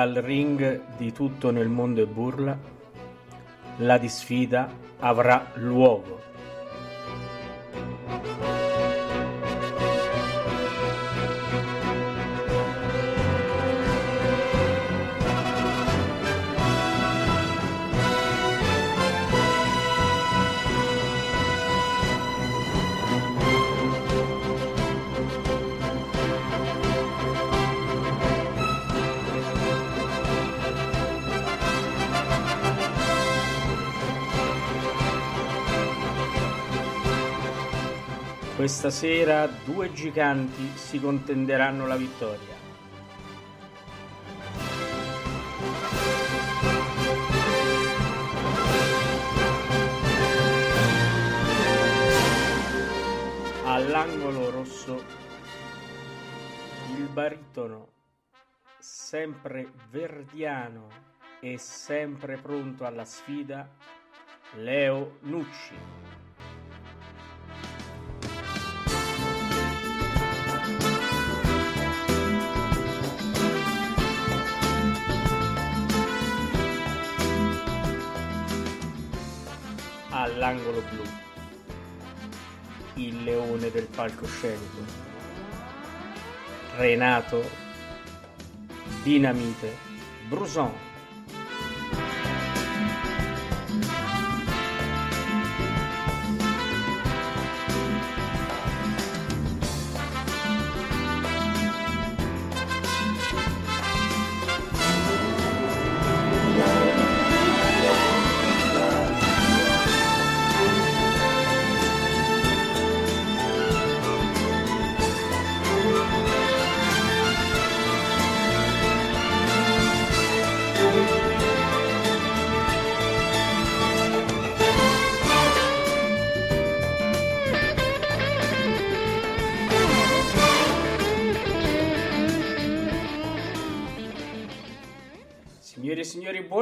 Dal ring di tutto nel mondo e burla, la disfida avrà luogo. Questa sera due giganti si contenderanno la vittoria. All'angolo rosso il baritono, sempre verdiano e sempre pronto alla sfida, Leo Nucci. All'angolo blu, il leone del palcoscenico, Renato, Dinamite, Bruson.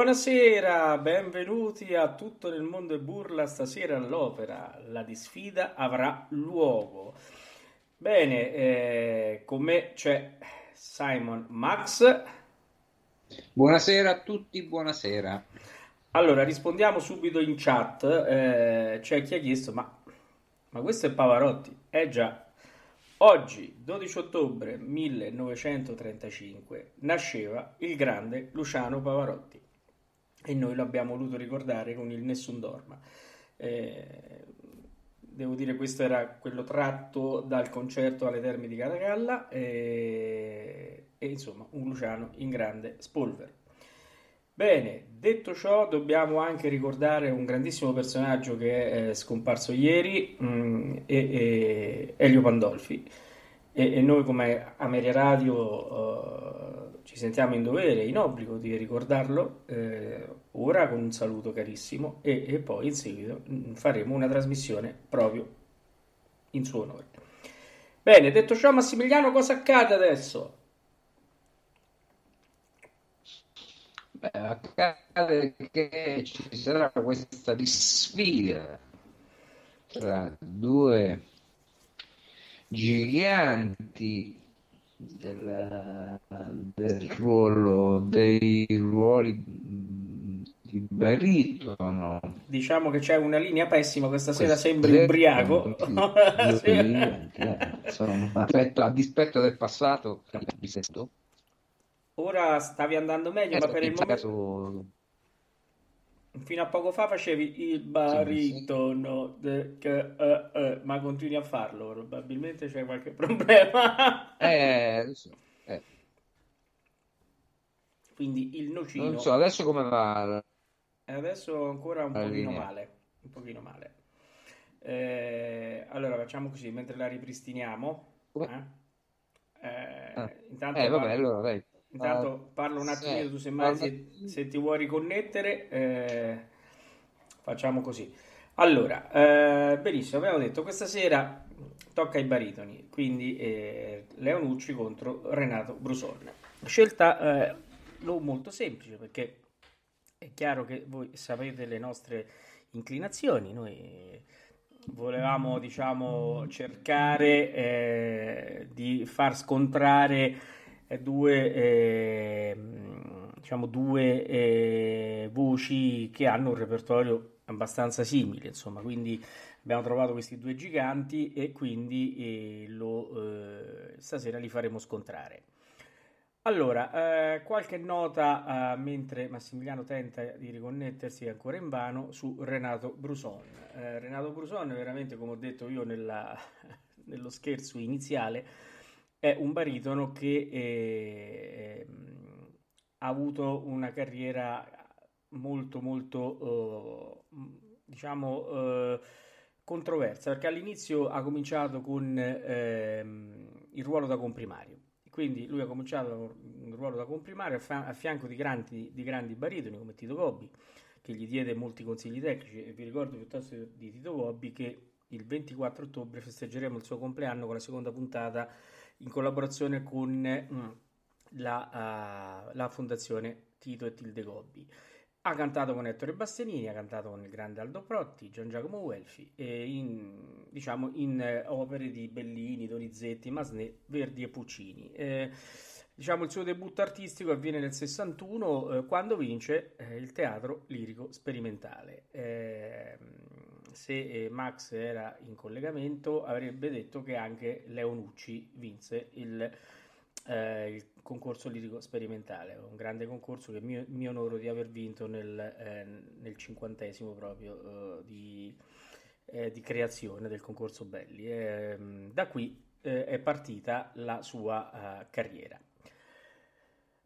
Buonasera, benvenuti a Tutto nel mondo e burla stasera all'opera. La disfida avrà luogo. Bene, eh, con me c'è Simon Max. Buonasera a tutti, buonasera. Allora, rispondiamo subito in chat. Eh, c'è chi ha chiesto, ma, ma questo è Pavarotti? Eh già, Oggi, 12 ottobre 1935, nasceva il grande Luciano Pavarotti e noi lo abbiamo voluto ricordare con il Nessun Dorma. Eh, devo dire questo era quello tratto dal concerto alle Terme di Catagalla e, e insomma un Luciano in grande spolvero. Bene, detto ciò, dobbiamo anche ricordare un grandissimo personaggio che è scomparso ieri, mm, e, e Elio Pandolfi. E, e, noi come Ameria Radio uh, ci sentiamo in dovere, in obbligo di ricordarlo eh, ora con un saluto carissimo e, e, poi in seguito mm, faremo una trasmissione proprio in suo onore. Bene, detto ciò Massimiliano, cosa accade adesso? Beh, accade che ci sarà questa sfida tra due giganti del, del ruolo dei ruoli di baritono diciamo che c'è una linea pessima questa sera sembri ubriaco. sì. Insomma, a dispetto del passato Ora stavi andando meglio, eh, ma per il momento... Caso... Fino a poco fa facevi il baritono, sì, sì. De, uh, uh, ma continui a farlo, probabilmente c'è qualche problema. eh, so. eh. Quindi il nocino... Non so, adesso come va? Adesso ancora un pochino male, un pochino male. Eh, allora facciamo così, mentre la ripristiniamo... Eh? Eh, ah. intanto eh, vabbè, allora dai Intanto uh, parlo un attimino, sì, tu semmai se, se, ti vuoi riconnettere, eh, facciamo così. Allora, eh, benissimo, abbiamo detto questa sera tocca ai baritoni, quindi eh, Leonucci contro Renato Bruson. Scelta eh, non molto semplice perché è chiaro che voi sapete le nostre inclinazioni, noi volevamo diciamo cercare eh, di far scontrare due, eh, diciamo, due eh, voci che hanno un repertorio abbastanza simile, insomma, quindi abbiamo trovato questi due giganti e quindi eh, lo, eh, stasera li faremo scontrare. Allora, eh, qualche nota uh, mentre Massimiliano tenta di riconnettersi ancora in vano su Renato Bruson. Eh, Renato Bruson, veramente, come ho detto io nella, nello scherzo iniziale, è un baritono che eh, ha avuto una carriera molto molto eh, diciamo eh, controversa perché all'inizio ha cominciato con ehm, il ruolo da comprimario. Quindi lui ha cominciato il ruolo da comprimario a, fianco di grandi, di grandi baritoni come Tito Gobbi, che gli diede molti consigli tecnici. E vi ricordo piuttosto di Tito Gobbi che il 24 ottobre festeggeremo il suo compleanno con la seconda puntata in collaborazione con mm, la, uh, la fondazione Tito e Tilde Gobbi. Ha cantato con Ettore Bastianini, ha cantato con il grande Aldo Protti, Gian Giacomo Guelfi, in, diciamo, in eh, opere di Bellini, Donizetti, Masné, Verdi e Puccini. Eh, diciamo, il suo debutto artistico avviene nel 61 eh, quando vince eh, il teatro lirico sperimentale. Se eh, Max era in collegamento avrebbe detto che anche Leo Nucci vinse il eh, il concorso lirico sperimentale, un grande concorso che mi, mi onoro di aver vinto nel, eh, nel cinquantesimo proprio eh, di, eh, di, creazione del concorso Belli. Ehm, da qui è partita la sua carriera.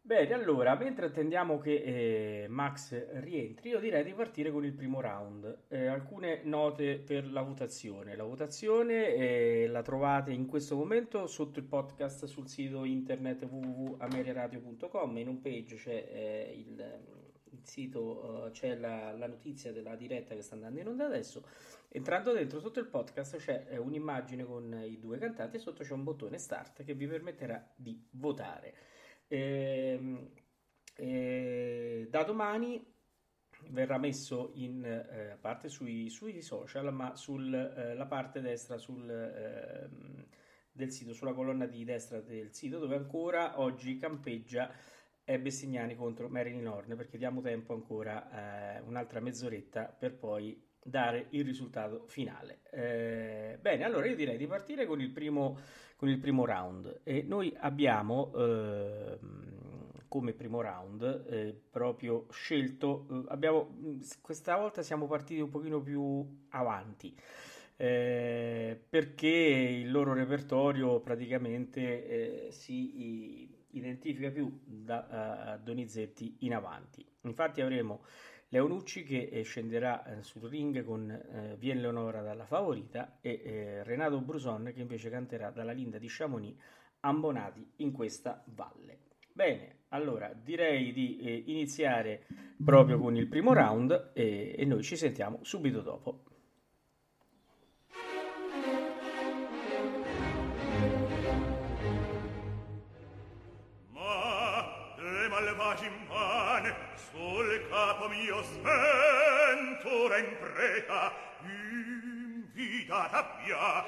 Bene, allora, mentre attendiamo che eh, Max rientri, io direi di partire con il primo round. Eh, alcune note per la votazione. La votazione eh, la trovate in questo momento sotto il podcast sul sito internet www.ameriaradio.com. In un page c'è eh, il, il, sito, eh, c'è la, la, notizia della diretta che sta andando in onda adesso. Entrando dentro sotto il podcast c'è eh, un'immagine con i due cantanti e sotto c'è un bottone start che vi permetterà di votare. Eh, eh, da domani verrà messo in eh, parte sui, sui, social, ma sulla eh, parte destra sul, ehm, del sito, sulla colonna di destra del sito, dove ancora oggi campeggia Bessignani contro Marilyn Horn, perché diamo tempo ancora eh, un'altra mezz'oretta per poi dare il risultato finale. Eh, bene, allora io direi di partire con il primo, con il primo round e noi abbiamo eh, come primo round eh, proprio scelto, eh, abbiamo, questa volta siamo partiti un pochino più avanti. Eh, perché il loro repertorio praticamente eh, si identifica più da Donizetti in avanti. Infatti avremo Leonucci che eh, scenderà eh, sul ring con eh, Vien Leonora dalla favorita e eh, Renato Bruson che invece canterà dalla Linda di Chamonix ambonati in questa valle. Bene, allora direi di eh, iniziare proprio con il primo round e, e noi ci sentiamo subito dopo. Ma capo mio sventura in preda invitata via.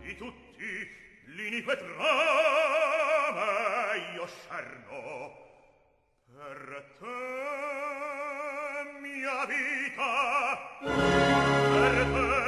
Di tutti l'inique trama io scerno per te mia vita per te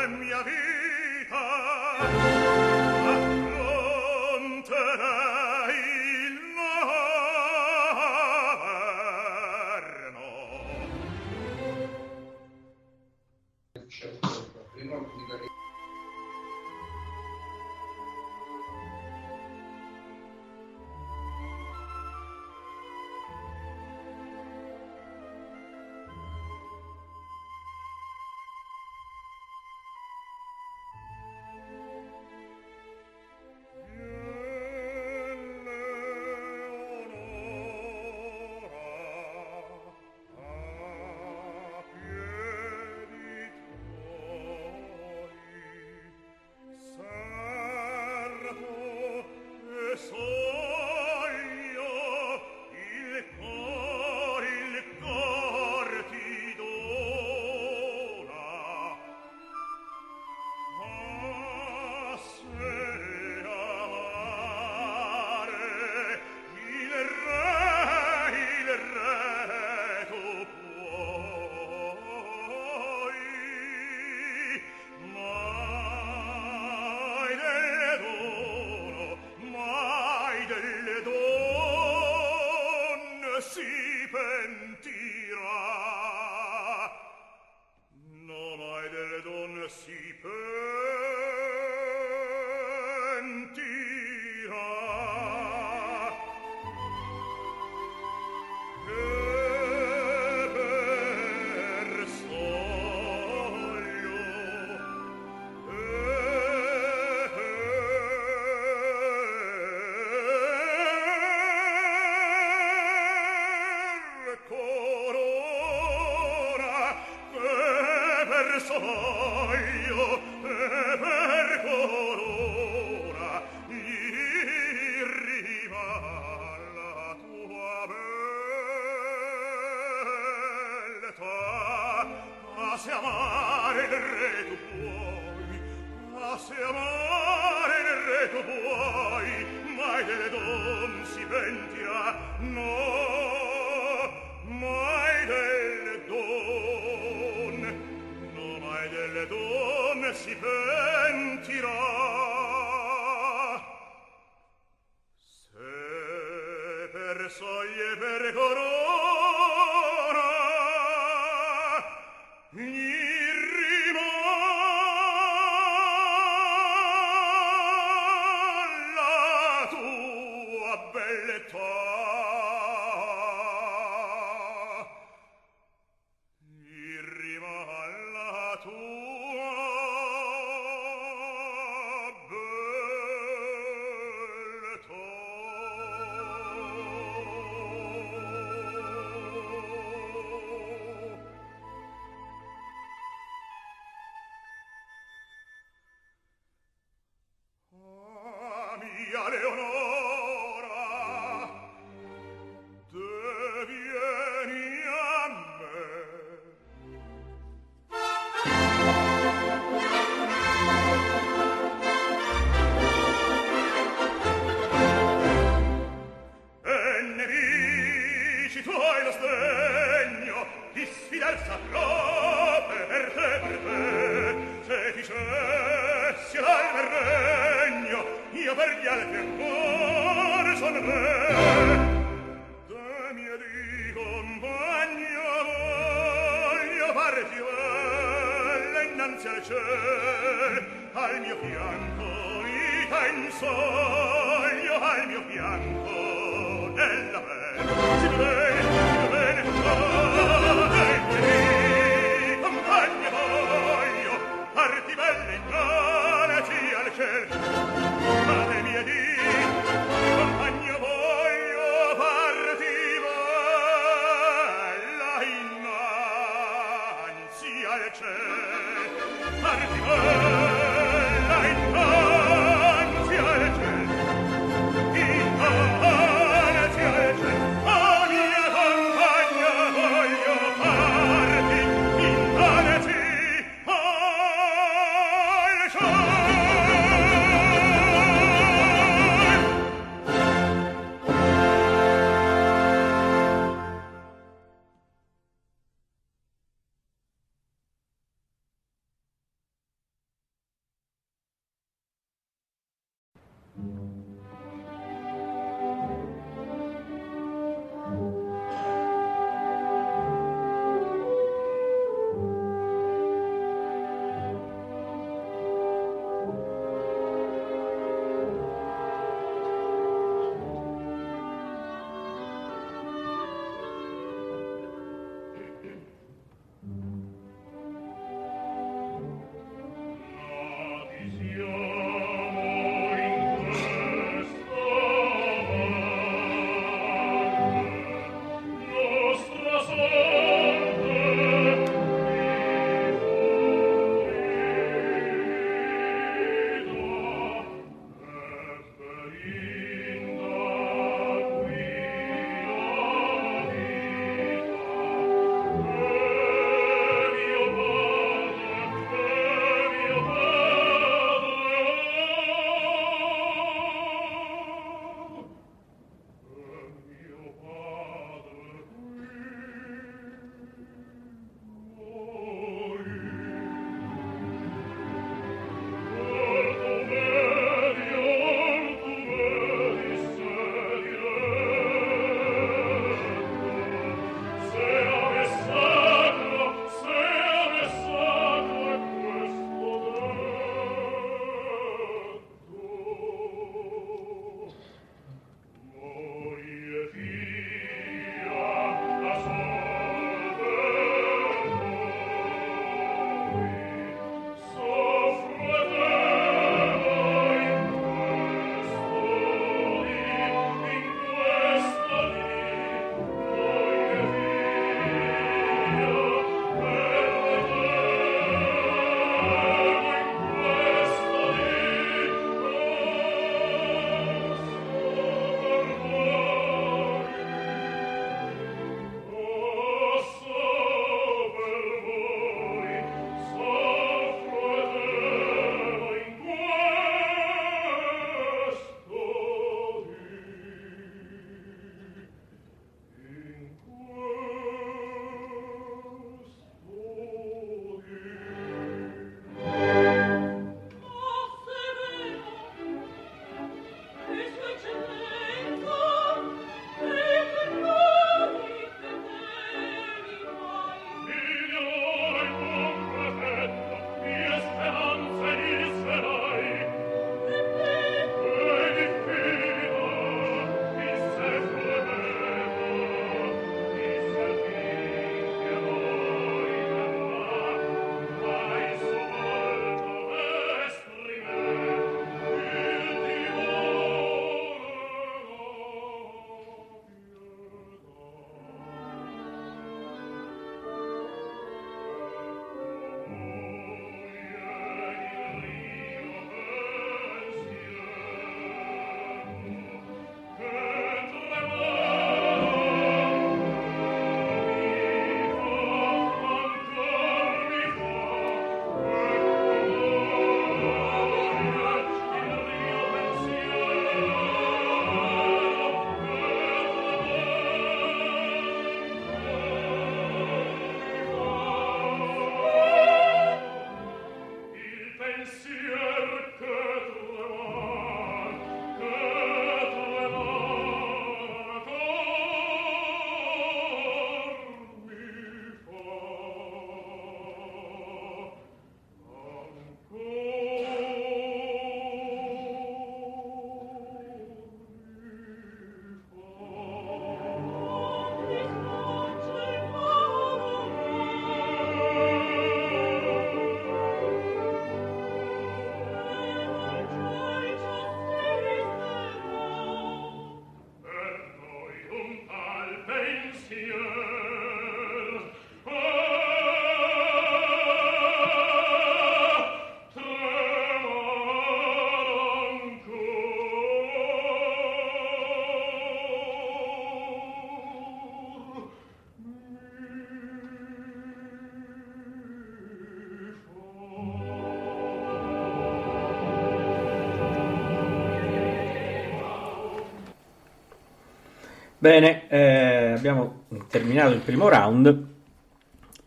Bene, eh, abbiamo terminato il primo round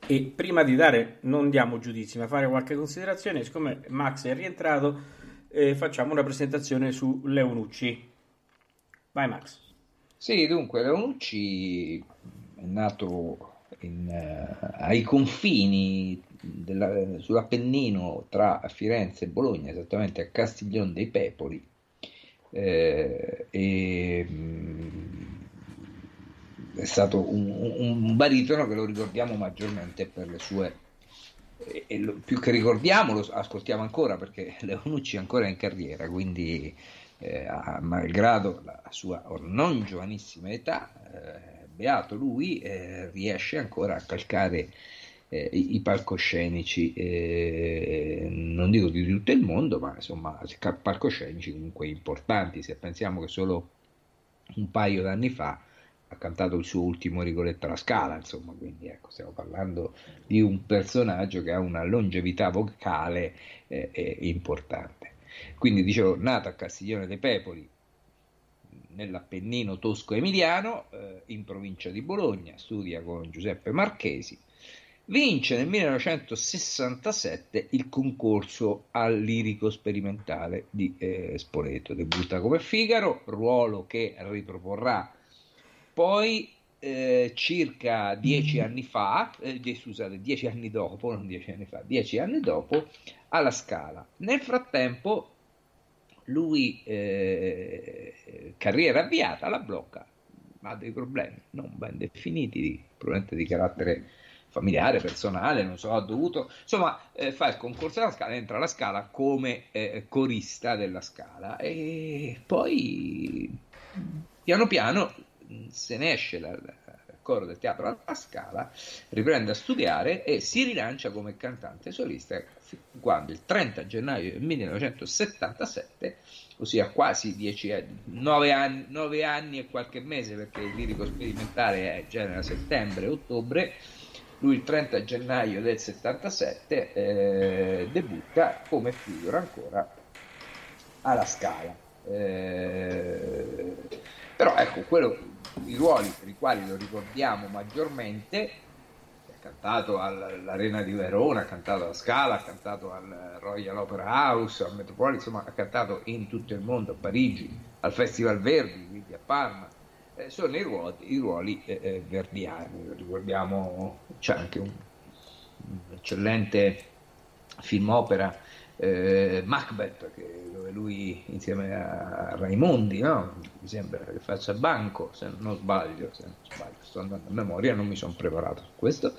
e prima di dare, non diamo giudizi, ma fare qualche considerazione, siccome Max è rientrato, eh, facciamo una presentazione su Leonucci. Vai Max. Sì, dunque Leonucci è nato in, uh, ai confini della, sull'Appennino tra Firenze e Bologna, esattamente a Castiglione dei Pepoli. Eh, e, mm, è stato un, un, baritono che lo ricordiamo maggiormente per le sue e lo, più che ricordiamo lo ascoltiamo ancora perché Leonucci è ancora in carriera quindi eh, malgrado la sua non giovanissima età eh, beato lui eh, riesce ancora a calcare eh, i, i, palcoscenici, eh, non dico di tutto il mondo, ma insomma palcoscenici comunque importanti, se pensiamo che solo un paio d'anni fa ha cantato il suo ultimo Rigoletto alla Scala, insomma, quindi ecco, stiamo parlando di un personaggio che ha una longevità vocale eh, eh, importante. Quindi dicevo, nato a Castiglione dei Pepoli, nell'Appennino tosco-emiliano, eh, in provincia di Bologna, studia con Giuseppe Marchesi, vince nel 1967 il concorso al lirico sperimentale di eh, Spoleto, debutta come Figaro, ruolo che riproporrà poi eh, circa dieci mm. anni fa, eh, scusate, dieci anni dopo, non dieci anni fa, dieci anni dopo, alla Scala. Nel frattempo lui, eh, carriera avviata, la blocca, ha dei problemi non ben definiti, probabilmente di carattere familiare, personale, non so, ha dovuto, insomma, eh, fa il concorso alla scala, entra alla scala come eh, corista della scala e poi piano piano se ne esce dal coro del teatro alla scala, riprende a studiare e si rilancia come cantante solista quando il 30 gennaio del 1977 ossia quasi 10 anni, 9 anni, 9 anni e qualche mese perché il lirico sperimentale genera settembre-ottobre, lui il 30 gennaio del 77 eh, debutta come figura ancora alla Scala. Eh, però ecco, quello, i ruoli per i quali lo ricordiamo maggiormente, ha cantato all'Arena di Verona, ha cantato alla Scala, ha cantato al Royal Opera House, al Metropolitan, insomma ha cantato in tutto il mondo, a Parigi, al Festival Verdi, quindi a Parma, eh, sono i ruoli, i ruoli eh, eh verdiani. Ricordiamo, c'è anche un, un eccellente film opera eh, Macbeth, che, dove lui insieme a Raimondi, no? mi sembra che faccia banco, se non sbaglio, se non sbaglio, sto andando a memoria, non mi sono preparato su questo,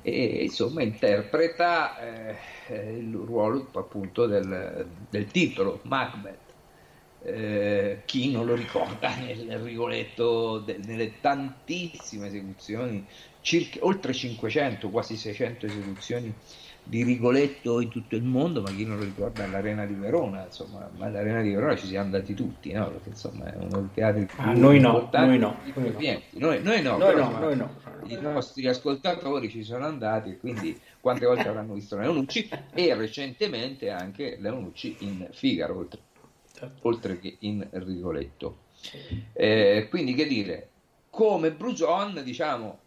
e insomma interpreta eh, il ruolo appunto del, del titolo Macbeth eh, chi non lo ricorda nel Rigoletto, de, nelle tantissime esecuzioni, circa, oltre 500, quasi 600 esecuzioni di Rigoletto in tutto il mondo, ma chi non lo ricorda nell'Arena di Verona, insomma, ma all'Arena di Verona ci siamo andati tutti, no? Perché insomma è uno dei teatri più ah, noi no, noi no, noi no. Noi, noi no, noi no, noi no. i nostri ascoltatori ci sono andati e quindi quante volte avranno visto Leonucci e recentemente anche Leonucci in Figaro, oltre certo. oltre che in Rigoletto. Eh, quindi che dire, come Bruson, diciamo,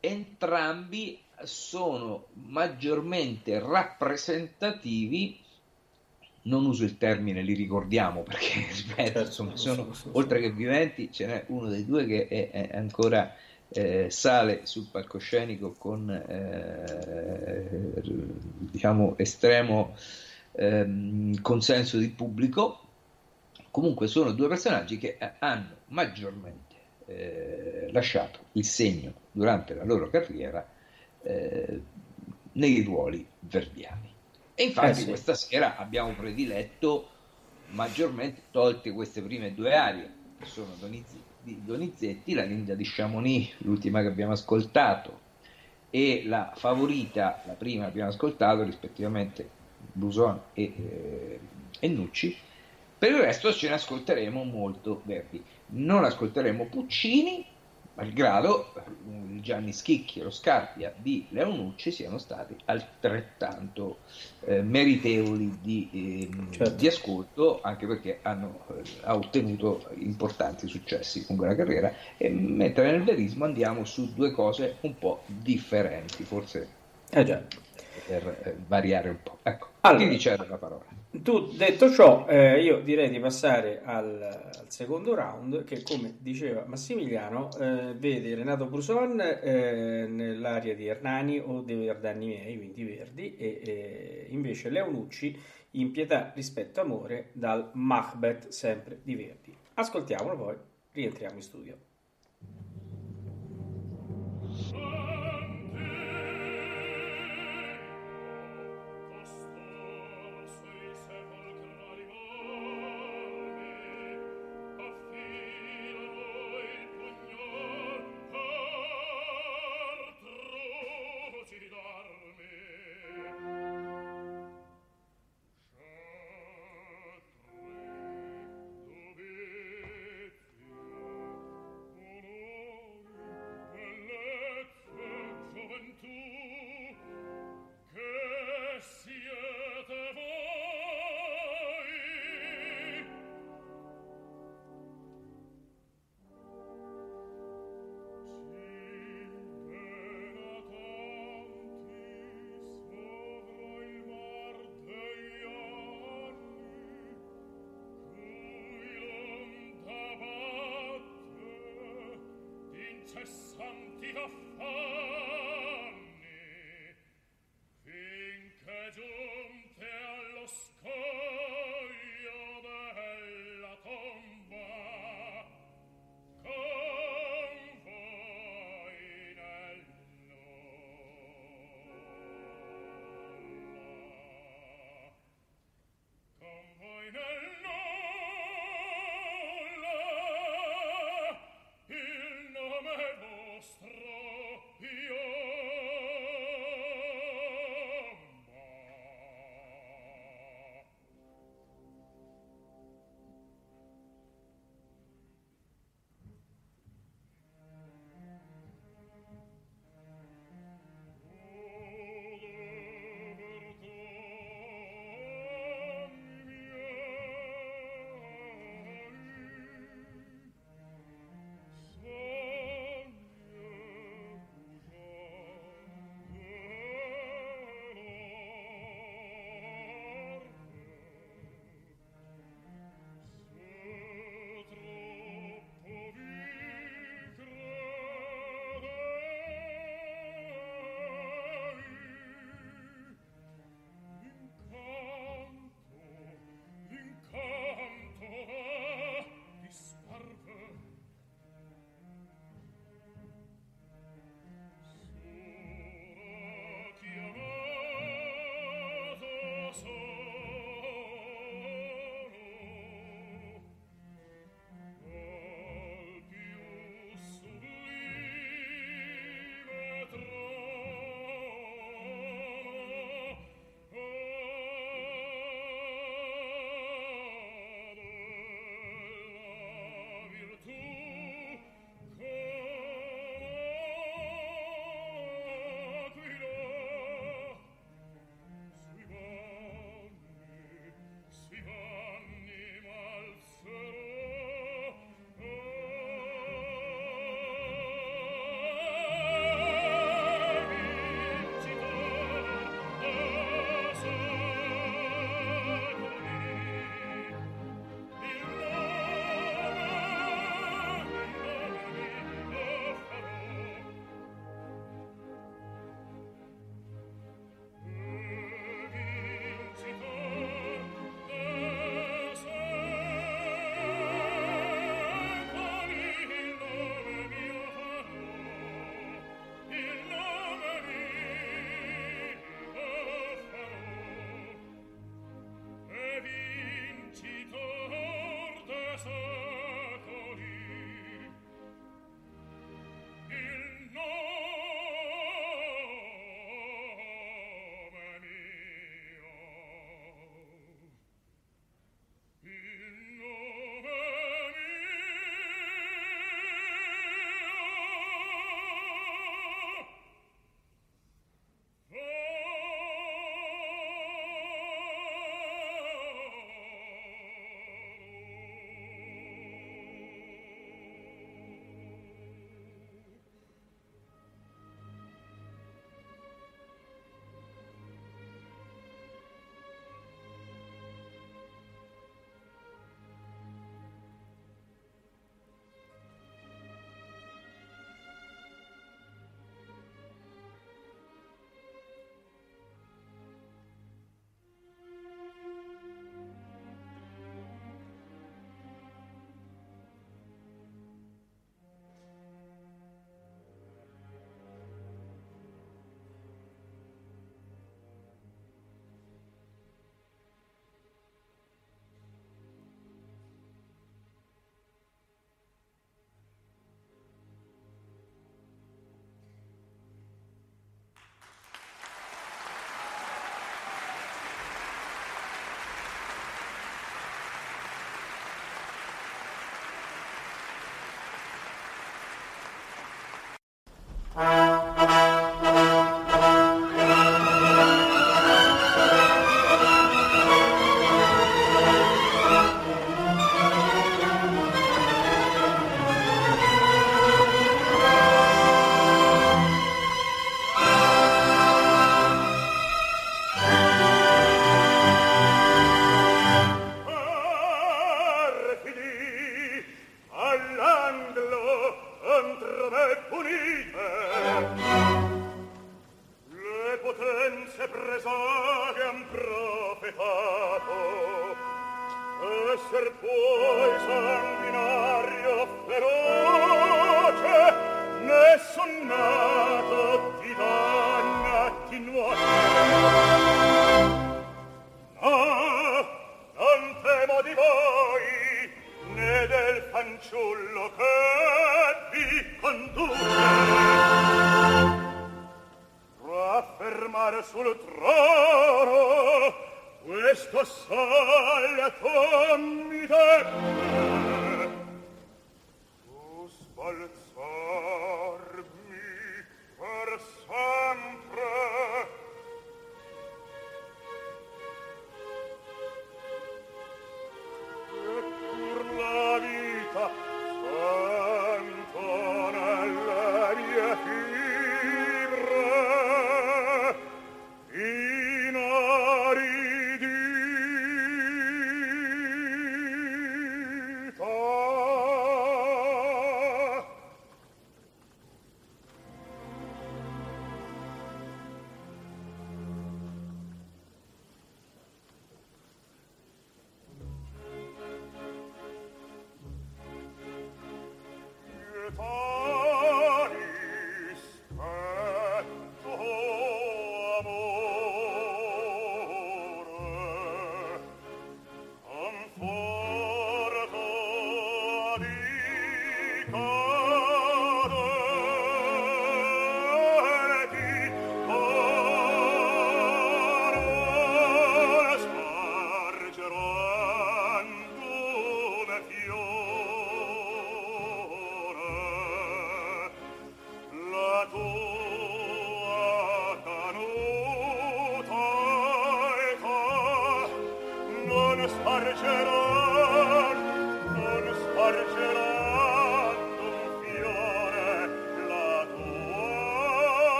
entrambi sono maggiormente rappresentativi non uso il termine li ricordiamo perché ripeto, certo, insomma, sono, so, so, oltre che viventi ce n'è uno dei due che è, è ancora eh, sale sul palcoscenico con eh, diciamo estremo ehm, consenso di pubblico. Comunque sono due personaggi che eh, hanno maggiormente eh, lasciato il segno durante la loro carriera eh, nei ruoli verdiani. E infatti eh sì. questa sera abbiamo prediletto maggiormente, tolte queste prime due arie, che sono Donizetti, Donizetti la Ninja di Chamonix, l'ultima che abbiamo ascoltato, e la favorita, la prima che abbiamo ascoltato, rispettivamente Buson e, eh, e Nucci, per il resto ce ne ascolteremo molto Verdi. Non ascolteremo Puccini, malgrado il Gianni Schicchi e lo Scarpia di Leonucci siano stati altrettanto eh, meritevoli di, eh, certo. di, ascolto, anche perché hanno eh, ha ottenuto importanti successi lungo la carriera, e mentre nel verismo andiamo su due cose un po' differenti, forse eh per eh, variare un po'. Ecco, allora, chi dice la parola? Tu, detto ciò, eh, io direi di passare al, al, secondo round che, come diceva Massimiliano, eh, vede Renato Bruson eh, nell'area di Hernani o dei Verdanni miei, quindi verdi, e invece Leonucci in pietà rispetto amore dal Macbeth, sempre di Verdi. Ascoltiamolo poi, rientriamo in studio.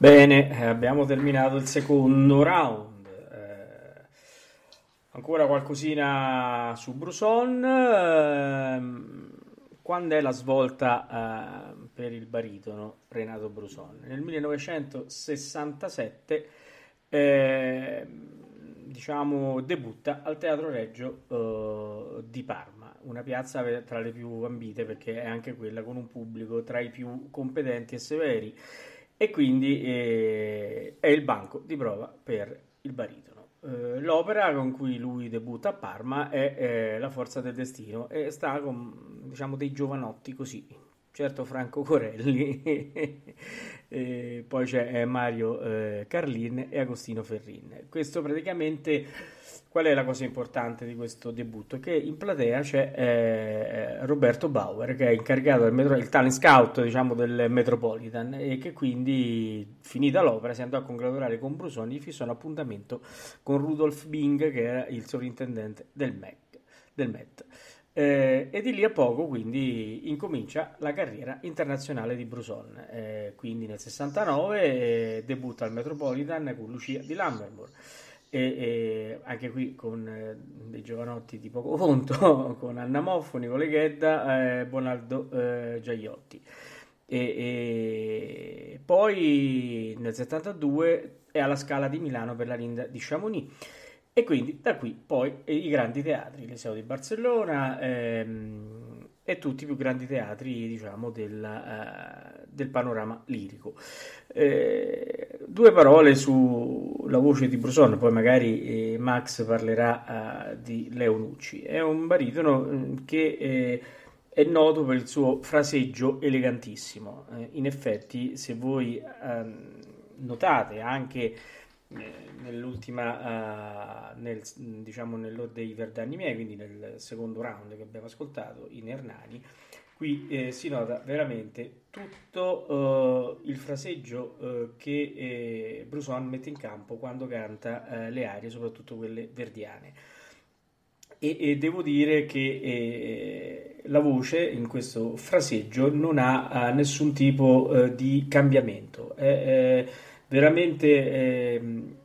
Bene, eh, abbiamo terminato il secondo round. Eh, ancora qualcosina su Bruson. Eh, quando è la svolta eh, per il baritono Renato Bruson? Nel 1967 eh, diciamo, debutta al Teatro Reggio eh, di Parma, una piazza tra le più ambite perché è anche quella con un pubblico tra i più competenti e severi e quindi eh, è il banco di prova per il baritono. Eh, l'opera con cui lui debutta a Parma è eh, La forza del destino e sta con diciamo, dei giovanotti così, certo Franco Corelli, e poi c'è Mario eh, Carlin e Agostino Ferrin. Questo praticamente Qual è la cosa importante di questo debutto? Che in platea c'è eh, Roberto Bauer, che è incaricato del metro, il talent scout diciamo, del Metropolitan e che quindi, finita l'opera, si andò a congratulare con Brusoni e fissò un appuntamento con Rudolf Bing, che era il sovrintendente del, MEC, del Met. Eh, e di lì a poco quindi incomincia la carriera internazionale di Bruson. Eh, quindi nel 69 eh, debutta al Metropolitan con Lucia di Lammermoor e, e, anche qui con eh, dei giovanotti di poco conto, con Anna Moffo, Nicole Ghedda, eh, Bonaldo eh, Giaiotti. E, e, poi nel 72 è alla Scala di Milano per la Linda di Chamonix e quindi da qui poi i grandi teatri, l'Eseo di Barcellona ehm, e tutti i più grandi teatri diciamo del, uh, del panorama lirico. Eh, due parole sulla voce di Bruson, poi magari eh, Max parlerà uh, di Leo Nucci. È un baritono mm, che eh, è noto per il suo fraseggio elegantissimo. Eh, in effetti, se voi ehm, notate anche eh, nell'ultima, uh, nel, diciamo nell'Ode dei Verdani miei, quindi nel secondo round che abbiamo ascoltato in Ernani, qui eh, si nota veramente tutto uh, il fraseggio uh, che eh, Bruson mette in campo quando canta le arie, soprattutto quelle verdiane. E, e devo dire che eh, la voce in questo fraseggio non ha nessun tipo di cambiamento, è veramente ehm,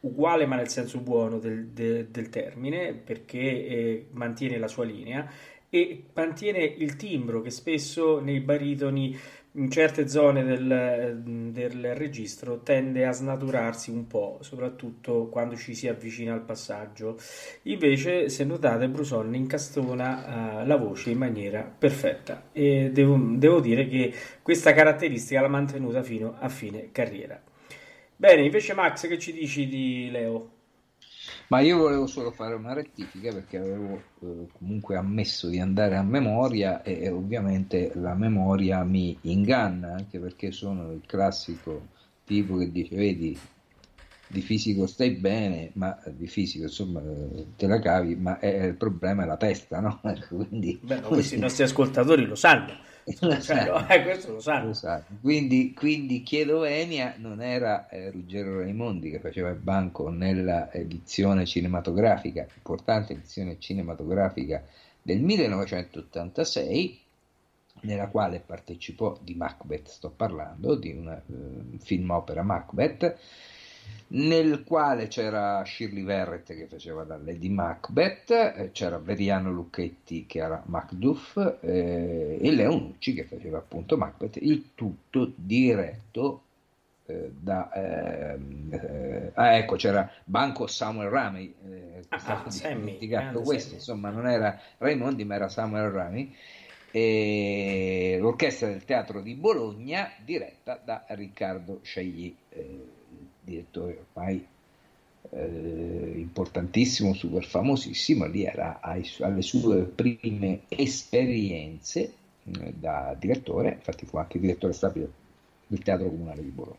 uguale ma nel senso buono del, del, del termine perché eh, mantiene la sua linea e mantiene il timbro che spesso nei baritoni in certe zone del, del, registro tende a snaturarsi un po', soprattutto quando ci si avvicina al passaggio. Invece, se notate, Bruson incastona uh, la voce in maniera perfetta e devo, devo dire che questa caratteristica l'ha mantenuta fino a fine carriera. Bene, invece Max, che ci dici di Leo? Ma io volevo solo fare una rettifica perché avevo eh, comunque ammesso di andare a memoria e, e, ovviamente la memoria mi inganna anche perché sono il classico tipo che dice vedi di fisico stai bene ma di fisico insomma te la cavi ma è, il problema è la testa no? quindi, Beh, questi nostri ascoltatori lo sanno cioè, eh, questo lo sanno. Quindi, quindi, chiedo venia, non era eh, Ruggero Raimondi che faceva il banco nella edizione cinematografica, importante edizione cinematografica del 1986, nella quale partecipò di Macbeth, sto parlando, di un uh, film opera Macbeth, nel quale c'era Shirley Verrett che faceva da Lady Macbeth, eh, c'era Veriano Lucchetti che era Macduff eh, e Leonucci che faceva appunto Macbeth, il tutto diretto eh, da... Ehm, eh, ah ecco c'era Banco Samuel Rami, eh, ah, dimenticato questo, insomma non era Raimondi ma era Samuel Rami. L'orchestra del teatro di Bologna diretta da Riccardo Scegli eh, direttore ormai eh, importantissimo, super famosissimo, lì era ai, alle sue prime esperienze eh, da direttore, infatti fu anche direttore stabile del Teatro Comunale di Bologna.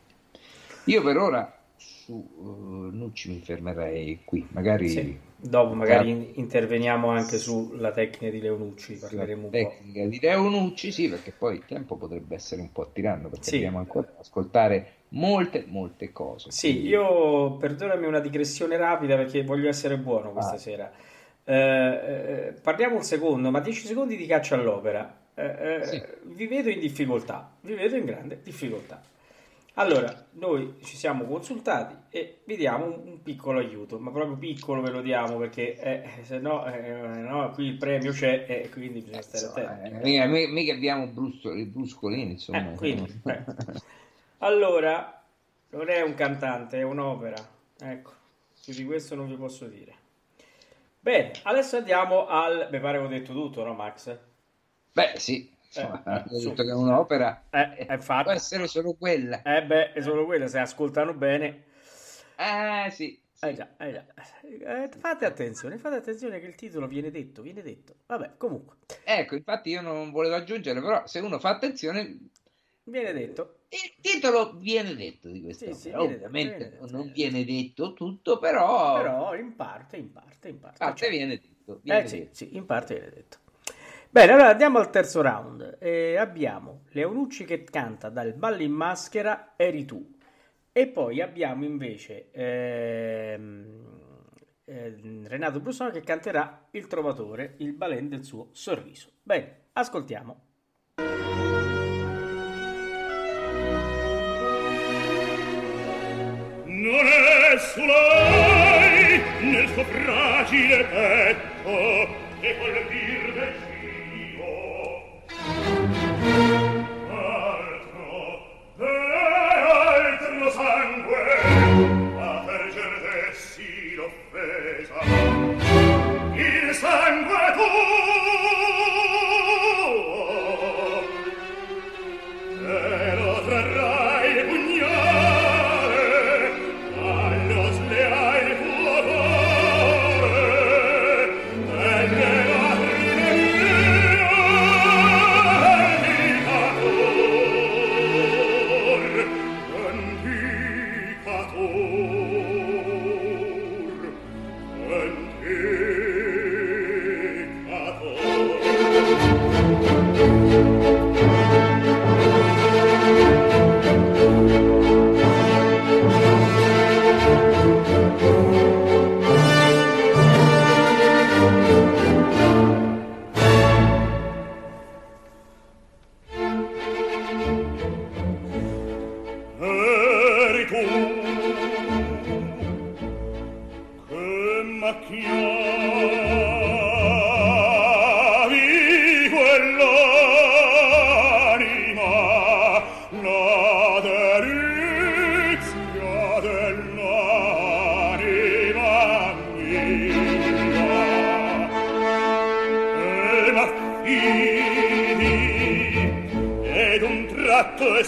Io per ora su uh, Nucci mi fermerei qui, magari... Sì. Dopo magari in, interveniamo anche sulla tecnica di Leonucci, parleremo un tecnica di Leonucci, sì, perché poi il tempo potrebbe essere un po' tiranno, perché sì. dobbiamo ancora ascoltare molte, molte cose. Sì, quindi... io perdonami una digressione rapida perché voglio essere buono questa ah. sera. Eh, eh, parliamo un secondo, ma 10 secondi di caccia all'opera. Eh, eh, sì. Vi vedo in difficoltà, vi vedo in grande difficoltà. Allora, noi ci siamo consultati e vi diamo un, un piccolo aiuto, ma proprio piccolo ve lo diamo perché eh, se no, eh, no, qui il premio c'è e quindi bisogna stare attenti. Eh, mica, abbiamo bruscolini, bruscolini insomma. Eh, quindi, eh. Allora, non è un cantante, è un'opera. Ecco, più di questo non vi posso dire. Bene, adesso andiamo al... Mi pare che ho detto tutto, no Max? Beh, sì. Insomma, eh, ho detto che è un'opera eh, infatti, può essere solo quella. Eh beh, è solo quella, se ascoltano bene. Eh sì. sì. Eh già, eh già. Eh, fate attenzione, fate attenzione che il titolo viene detto, viene detto. Vabbè, comunque. Ecco, infatti io non volevo aggiungere, però se uno fa attenzione... Viene detto. Il titolo viene detto di questa sì, sì, Ovviamente detto, viene non viene detto tutto, però... Però in parte, in parte, in parte. parte cioè... viene detto. Viene eh detto. sì, in parte viene detto. Bene, allora andiamo al terzo round. Eh, abbiamo Leonucci che canta dal ballo in maschera Eri tu. E poi abbiamo invece ehm, eh, Renato Brusano che canterà Il Trovatore, il balen del suo sorriso. Bene, ascoltiamo. non è su lei nel suo fragile petto che colpir del vidi ed un tratto e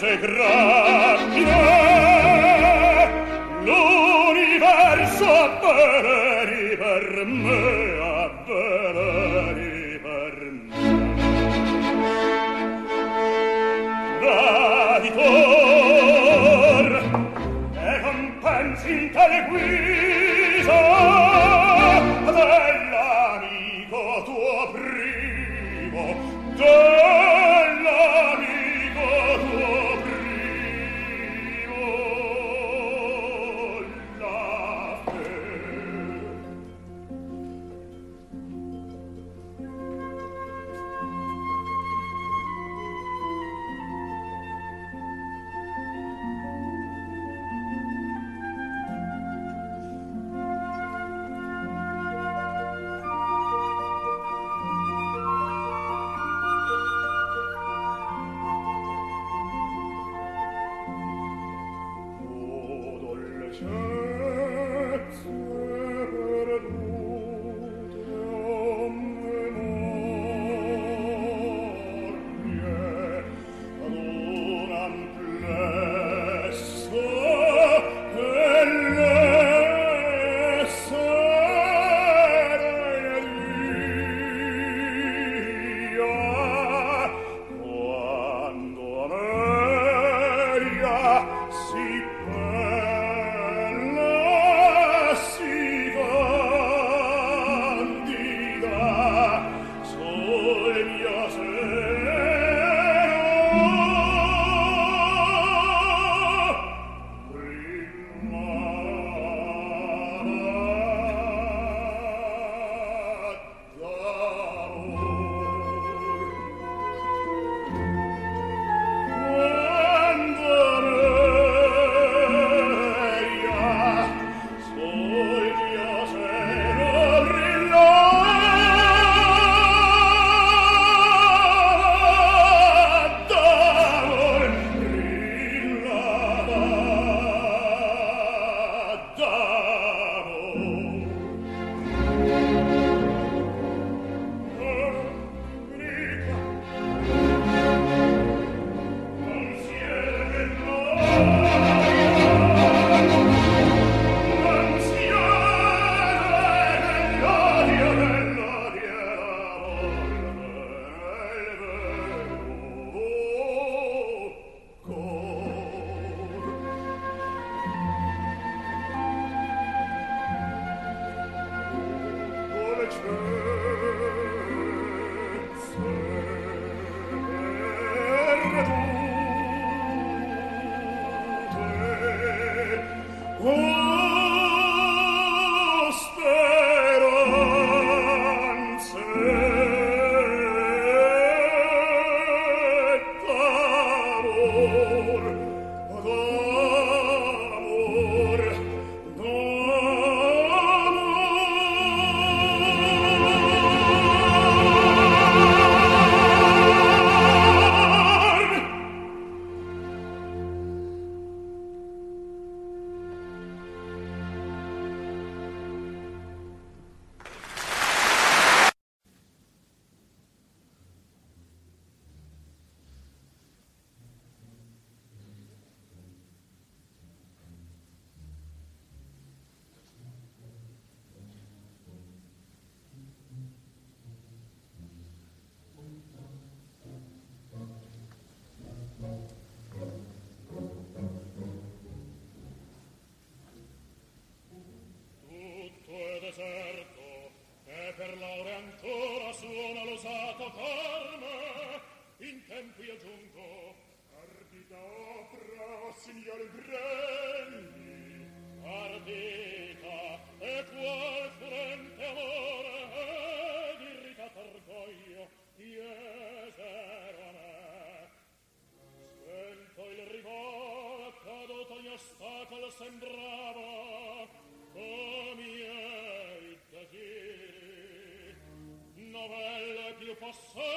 posso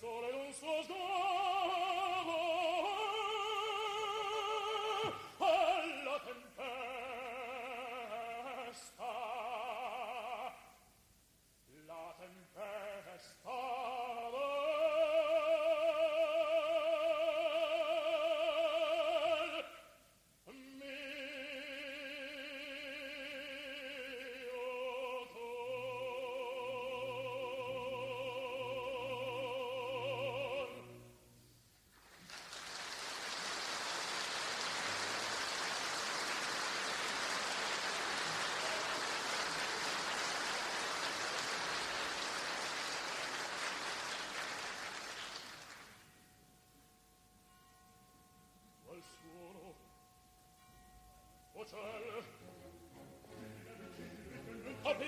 sole don't know.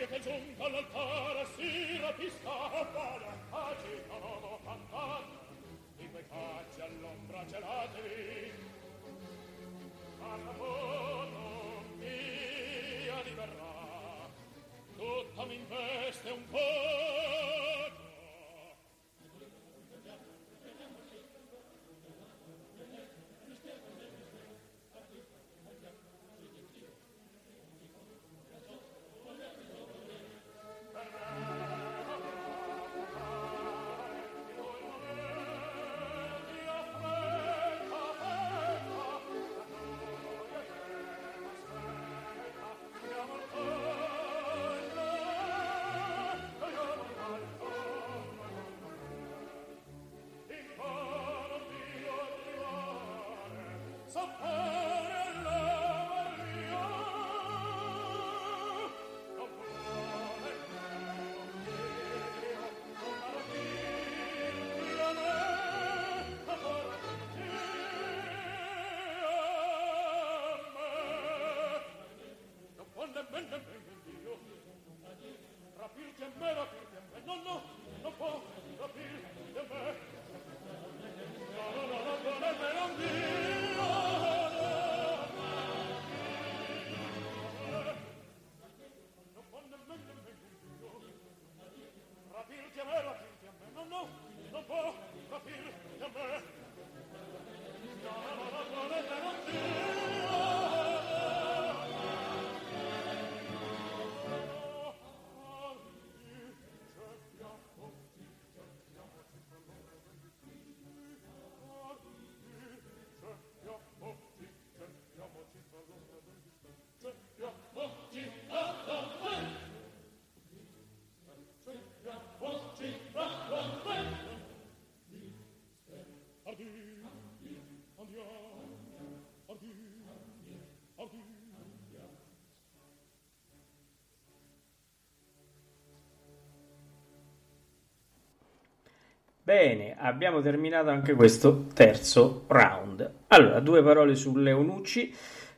che che giunta all'altare si rapisca a fare agita l'odo cantata di quei facci all'ombra gelatevi Carbono mia diverrà tutta mi investe un po' suffer Bene, abbiamo terminato anche questo terzo round. Allora, due parole su Leonucci.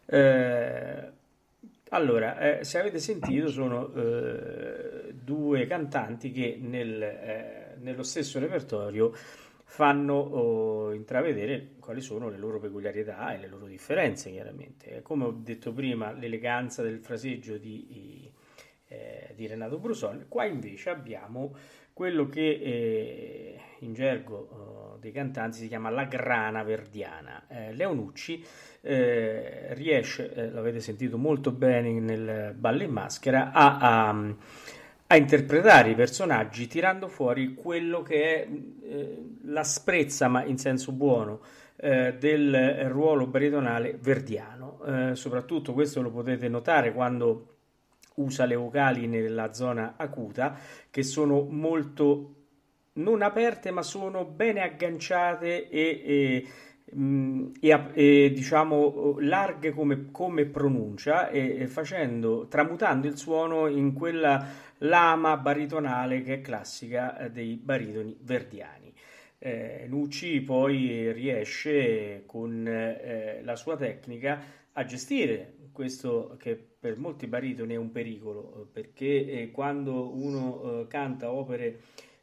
Eh, allora, eh, se avete sentito, sono eh, due cantanti che nel, eh, nello stesso repertorio fanno oh, intravedere quali sono le loro peculiarità e le loro differenze, chiaramente. Come ho detto prima, l'eleganza del fraseggio di, eh, di Renato Brusone, qua invece abbiamo quello che eh, in gergo uh, dei cantanti si chiama la grana verdiana. Eh, Leonucci eh, riesce, eh, l'avete sentito molto bene nel ballo in maschera, a, a, a, interpretare i personaggi tirando fuori quello che è eh, l'asprezza, ma in senso buono, eh, del ruolo baritonale verdiano. soprattutto questo lo potete notare quando usa le vocali nella zona acuta che sono molto non aperte ma sono bene agganciate e, e, e, e diciamo larghe come, come pronuncia e, facendo tramutando il suono in quella lama baritonale che è classica dei baritoni verdiani. Eh, Nucci poi riesce con eh, la sua tecnica a gestire questo che per molti baritoni è un pericolo, perché eh, quando uno eh, canta opere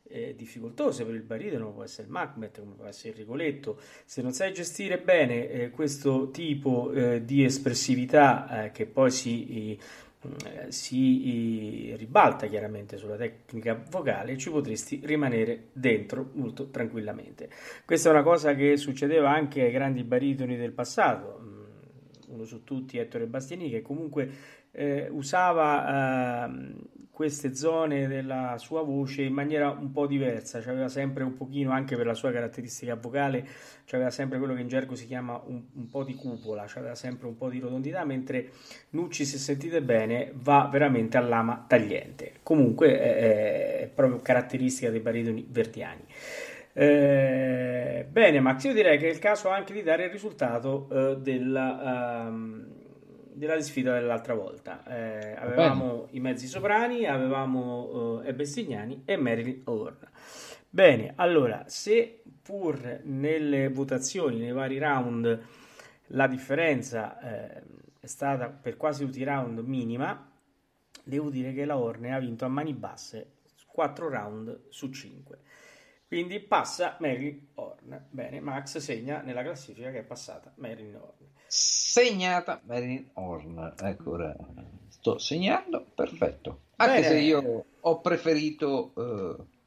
eh, difficoltose per il baritono, può essere il Macbeth, come può essere il Rigoletto, se non sai gestire bene eh, questo tipo eh, di espressività eh, che poi si, si ribalta chiaramente sulla tecnica vocale, ci potresti rimanere dentro molto tranquillamente. Questa è una cosa che succedeva anche ai grandi baritoni del passato uno su tutti Ettore Bastiani, che comunque eh, usava eh, queste zone della sua voce in maniera un po' diversa, cioè aveva sempre un pochino, anche per la sua caratteristica vocale, cioè aveva sempre quello che in gergo si chiama un, un po' di cupola, cioè aveva sempre un po' di rotondità, mentre Nucci, se sentite bene, va veramente all'ama tagliente. Comunque è, è proprio caratteristica dei baritoni verdiani. Eh, bene, Max, io direi che è il caso anche di dare il risultato eh, della, um, della sfida dell'altra volta. Eh, avevamo i mezzi soprani, avevamo uh, Bestignani e Marilyn Horn. Bene, allora, se pur nelle votazioni, nei vari round, la differenza eh, è stata per quasi tutti i round minima, devo dire che la Horne ha vinto a mani basse 4 round su 5. Quindi passa Marilyn Horn. Bene, Max segna nella classifica che è passata Marilyn Horn. Segnata Marilyn Horn. Ecco, ora sto segnando, perfetto. Anche Bene. se io ho preferito... Uh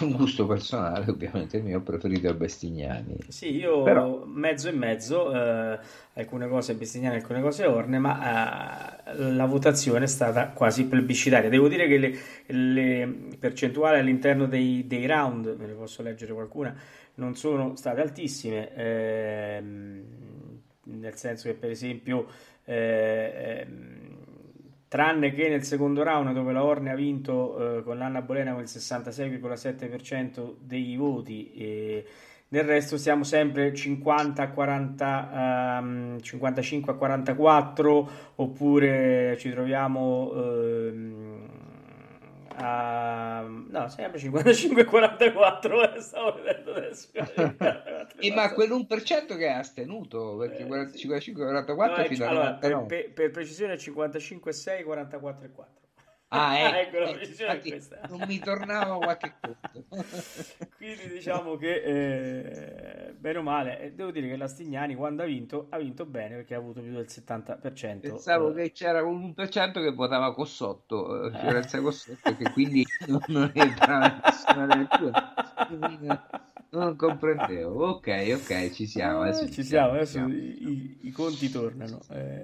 un gusto personale, ovviamente il mio preferito è Bestignani. Sì, io Però... mezzo e mezzo, eh, alcune cose Bestignani, alcune cose Orne, ma eh, la votazione è stata quasi plebiscitaria. Devo dire che le, le percentuali all'interno dei, dei, round, me ne posso leggere qualcuna, non sono state altissime, ehm, nel senso che per esempio... Eh, ehm, tranne che nel secondo round dove la Orne ha vinto eh, con l'Anna Bolena con il 66,7% dei voti e nel resto siamo sempre 50 a 40 um, 55 a 44 oppure ci troviamo um, a no sempre 55 44 eh, stavo vedendo adesso. E ma quell'1% che ha astenuto perché eh, 55 44 no, fino allora, per, per, precisione 55 6 44 e 4 Ah, eh, ecco, la eh, non mi tornava qualche punto. Quindi diciamo che eh, bene o male, eh, devo dire che la Stignani quando ha vinto ha vinto bene perché ha avuto più del 70%. Pensavo eh. che c'era un 1% che votava Cossotto, eh, Fiorenza Cossotto, che quindi non, entrava nessuna due. Non comprendevo. Ok, ok, ci siamo. Adesso ci, ci siamo, adesso i, i, conti tornano.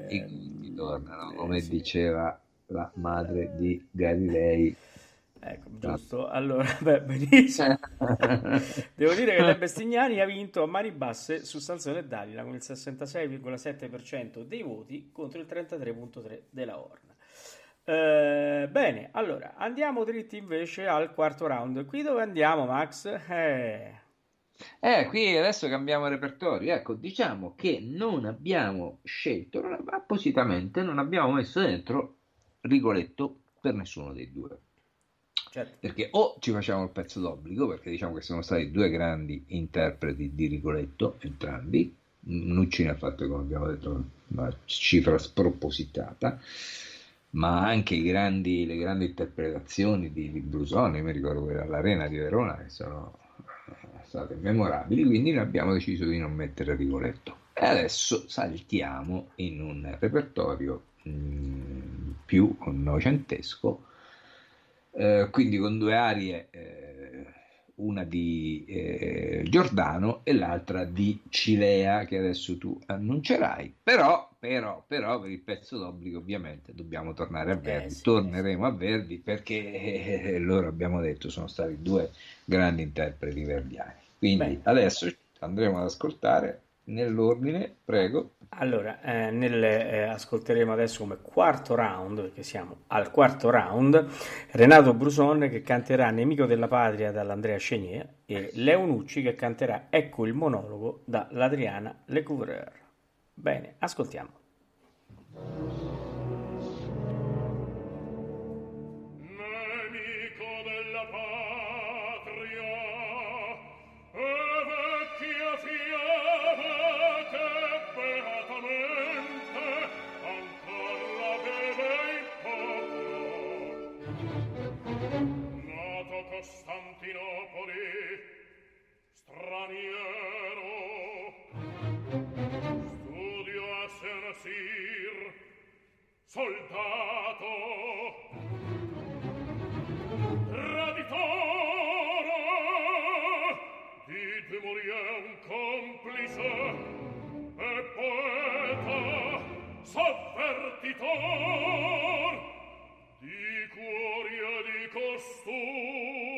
I conti tornano, come sì. diceva la madre di Galilei. Ecco, giusto. Allora, beh, benissimo. Devo dire che De Bestignani ha vinto a mani basse su Sansone e Dalila con il 66,7% dei voti contro il 33,3% della Horn. Eh, bene, allora andiamo dritti invece al quarto round. Qui dove andiamo, Max? Eh... Eh, qui adesso cambiamo repertorio. Ecco, diciamo che non abbiamo scelto non, appositamente, non abbiamo messo dentro Rigoletto per nessuno dei due. Certo. Perché o ci facciamo il pezzo d'obbligo, perché diciamo che sono stati due grandi interpreti di Rigoletto, entrambi. Nucci ne ha fatto, come abbiamo detto, una cifra spropositata, ma anche grandi, le grandi interpretazioni di, di Brusone, mi ricordo quella all'Arena di Verona, che sono state memorabili, quindi abbiamo deciso di non mettere Rigoletto. E adesso saltiamo in un repertorio mh, mm, più novecentesco, eh, quindi con due arie, eh, una di eh, Giordano e l'altra di Cilea, che adesso tu annuncerai. Però, però, però, per il pezzo d'obbligo ovviamente dobbiamo tornare a Verdi, eh, sì, torneremo a Verdi perché eh, loro abbiamo detto sono stati due grandi interpreti verdiani. Quindi Beh. adesso andremo ad ascoltare Nell'ordine, prego. Allora, eh, nel, eh, ascolteremo adesso come quarto round, perché siamo al quarto round, Renato Bruson che canterà Nemico della Patria dall'Andrea Chenier e Leo Nucci che canterà Ecco il monologo dall'Adriana Lecouvreur. Bene, ascoltiamo. soldato. Traditore di morir un complice e poeta sovvertitor di cuori e di costumi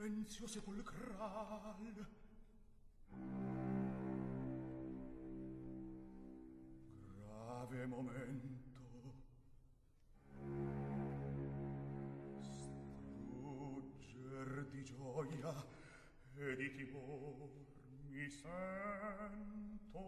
silenzio sepolcral grave momento. Strugger di gioia e di timor mi sento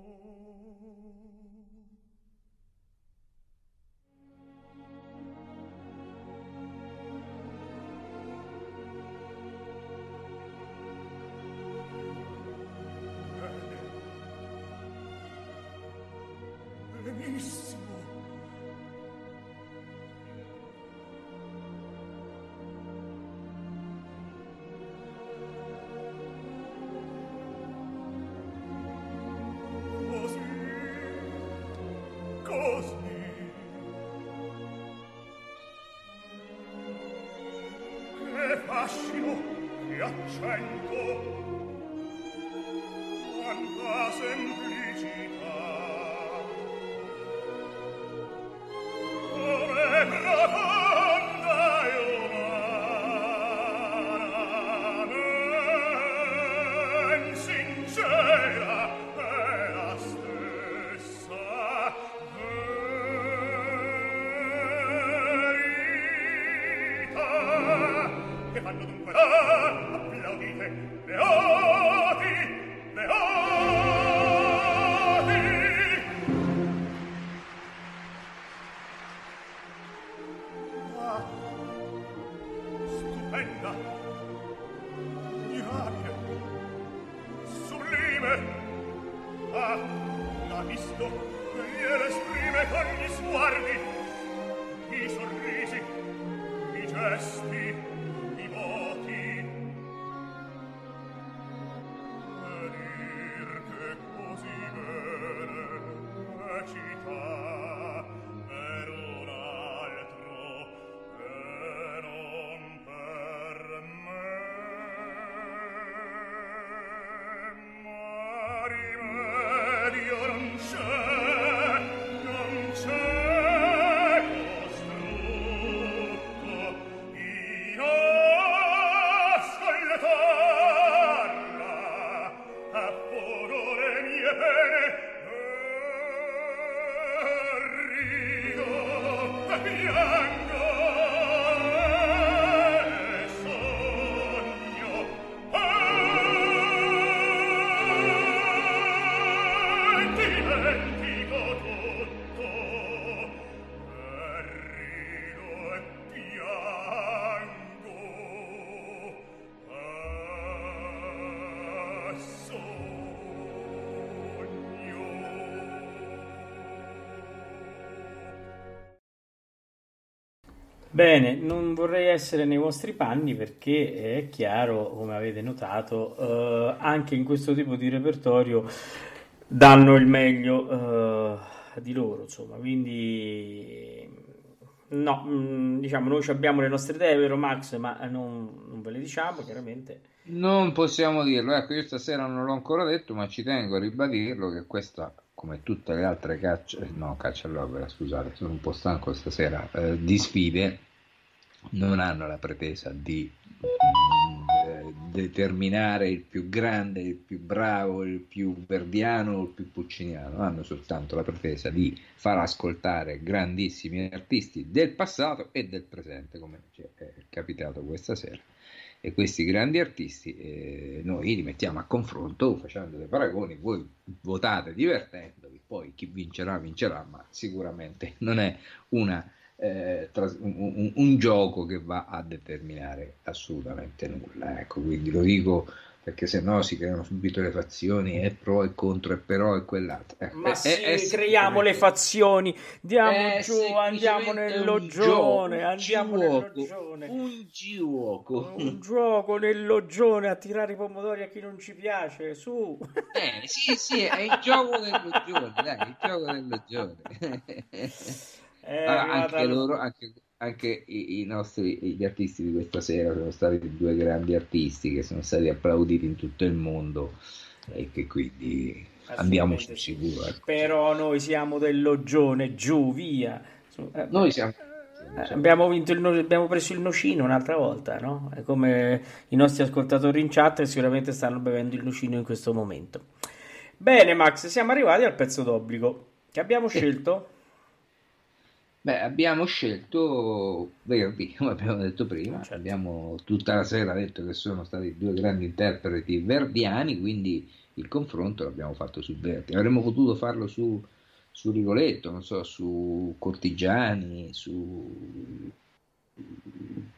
che Bene, non vorrei essere nei vostri panni perché è chiaro, come avete notato, eh, anche in questo tipo di repertorio danno il meglio eh, di loro, insomma, quindi no, mm, diciamo, noi abbiamo le nostre idee, vero Max, ma non, non ve le diciamo, chiaramente. Non possiamo dirlo, ecco, io stasera non l'ho ancora detto, ma ci tengo a ribadirlo che questa, come tutte le altre cacce, no, caccia all'opera, scusate, sono un po' stanco stasera, eh, di sfide, non hanno la pretesa di mm, eh, determinare il più grande, il più bravo, il più verdiano, il più pucciniano, hanno soltanto la pretesa di far ascoltare grandissimi artisti del passato e del presente, come ci è capitato questa sera e questi grandi artisti eh, noi li mettiamo a confronto facendo dei paragoni, voi votate divertendovi, poi chi vincerà vincerà, ma sicuramente non è una, eh, tras- un, un- un gioco che va a determinare assolutamente nulla. Ecco, quindi lo dico perché se no si creano subito le fazioni e pro e contro e però e quell'altro. Eh, Ma è- sì, è- è creiamo le fazioni, diamo è giù, andiamo un nel gioco, loggione, un andiamo nel gioco, loggione. un gioco. Un gioco nel loggione a tirare i pomodori a chi non ci piace, su. Eh, sì, sì, è il gioco del loggione, dai, il gioco del loggione. È Allora, arrivata anche la- loro, anche, anche i, i nostri gli artisti di questa sera sono stati due grandi artisti che sono stati applauditi in tutto il mondo e che quindi andiamo sul sì. sicuro. ecco. Però noi siamo del loggione, giù, via. Su- eh, Noi siamo... eh, Abbiamo, vinto il abbiamo preso il nocino un'altra volta, no? È come i nostri ascoltatori in chat sicuramente stanno bevendo il nocino in questo momento. Bene, Max, siamo arrivati al pezzo d'obbligo. Che abbiamo scelto? Beh, abbiamo scelto Verdi, come abbiamo detto prima, Certo. abbiamo tutta la sera detto che sono stati due grandi interpreti verdiani, quindi il confronto l'abbiamo fatto su Verdi. Avremmo potuto farlo su, su Rigoletto, non so, su Cortigiani, su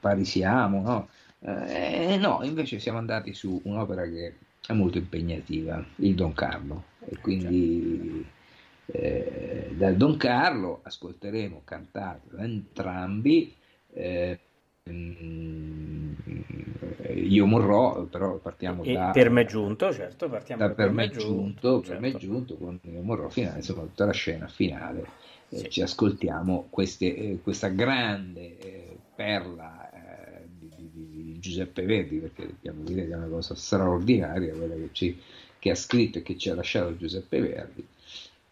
Parisiamo, no? Eh, no, invece siamo andati su un'opera che è molto impegnativa, il Don Carlo, e quindi eh, dal Don Carlo ascolteremo cantato da entrambi eh, mm, io morrò, però partiamo E da per me giunto, certo, partiamo da da per me è giunto, per certo. me giunto con Io morrò finale, insomma tutta la scena finale eh, Sì. ci ascoltiamo queste, eh, questa grande eh, perla eh, di, di- di- di Giuseppe Verdi perché dobbiamo dire che è una cosa straordinaria quella che, ci- che ha scritto e che ci ha lasciato Giuseppe Verdi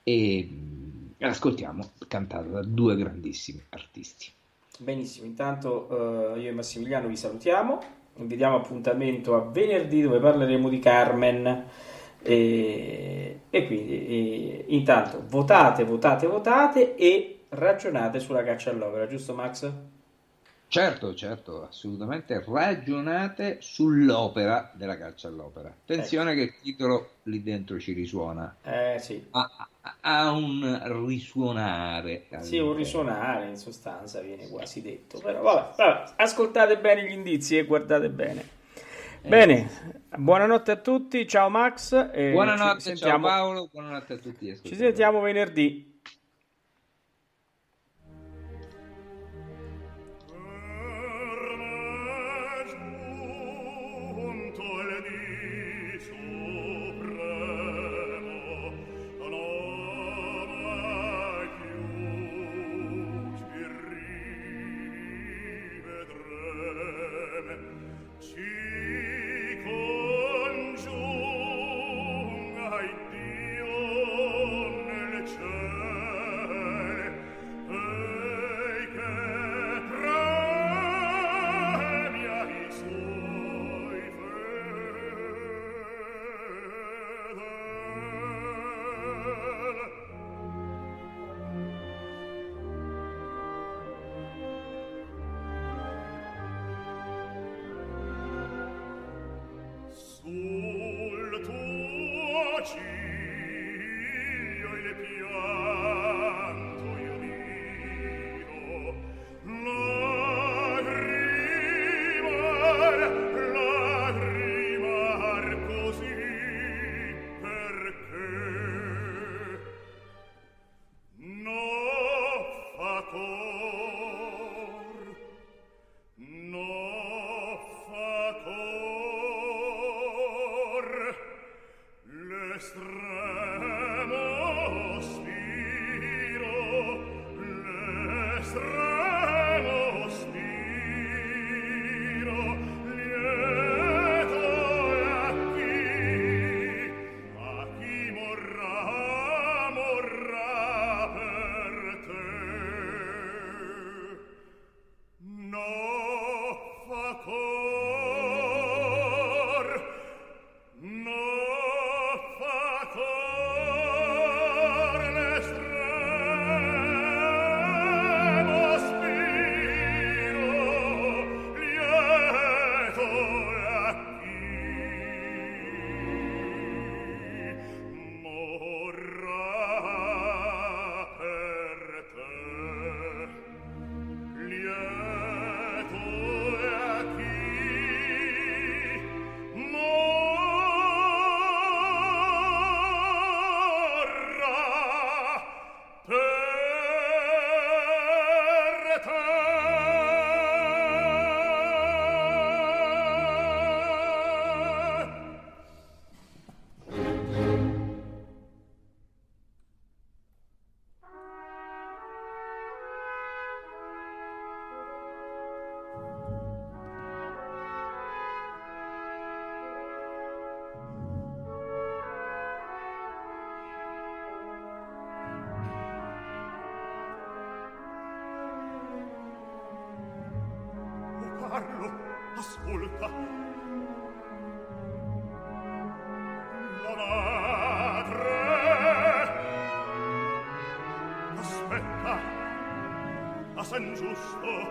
e mm, ascoltiamo cantata da due grandissimi artisti. Benissimo, intanto eh, io e Massimiliano vi salutiamo, vi diamo appuntamento a venerdì dove parleremo di Carmen. E, e quindi e, intanto votate, votate, votate e ragionate sulla caccia all'opera, giusto Max? Certo, certo, assolutamente ragionate sull'opera della caccia all'opera. Attenzione che il titolo lì dentro ci risuona, Eh sì, ha, ha- un risuonare. sì, un risuonare in sostanza viene quasi detto, però vabbè, vabbè, ascoltate bene gli indizi e guardate bene. Bene, buonanotte a tutti, ciao Max. e Buonanotte, ci ciao sentiamo- Paolo, buonanotte a tutti. gli Ci sentiamo venerdì. Giusto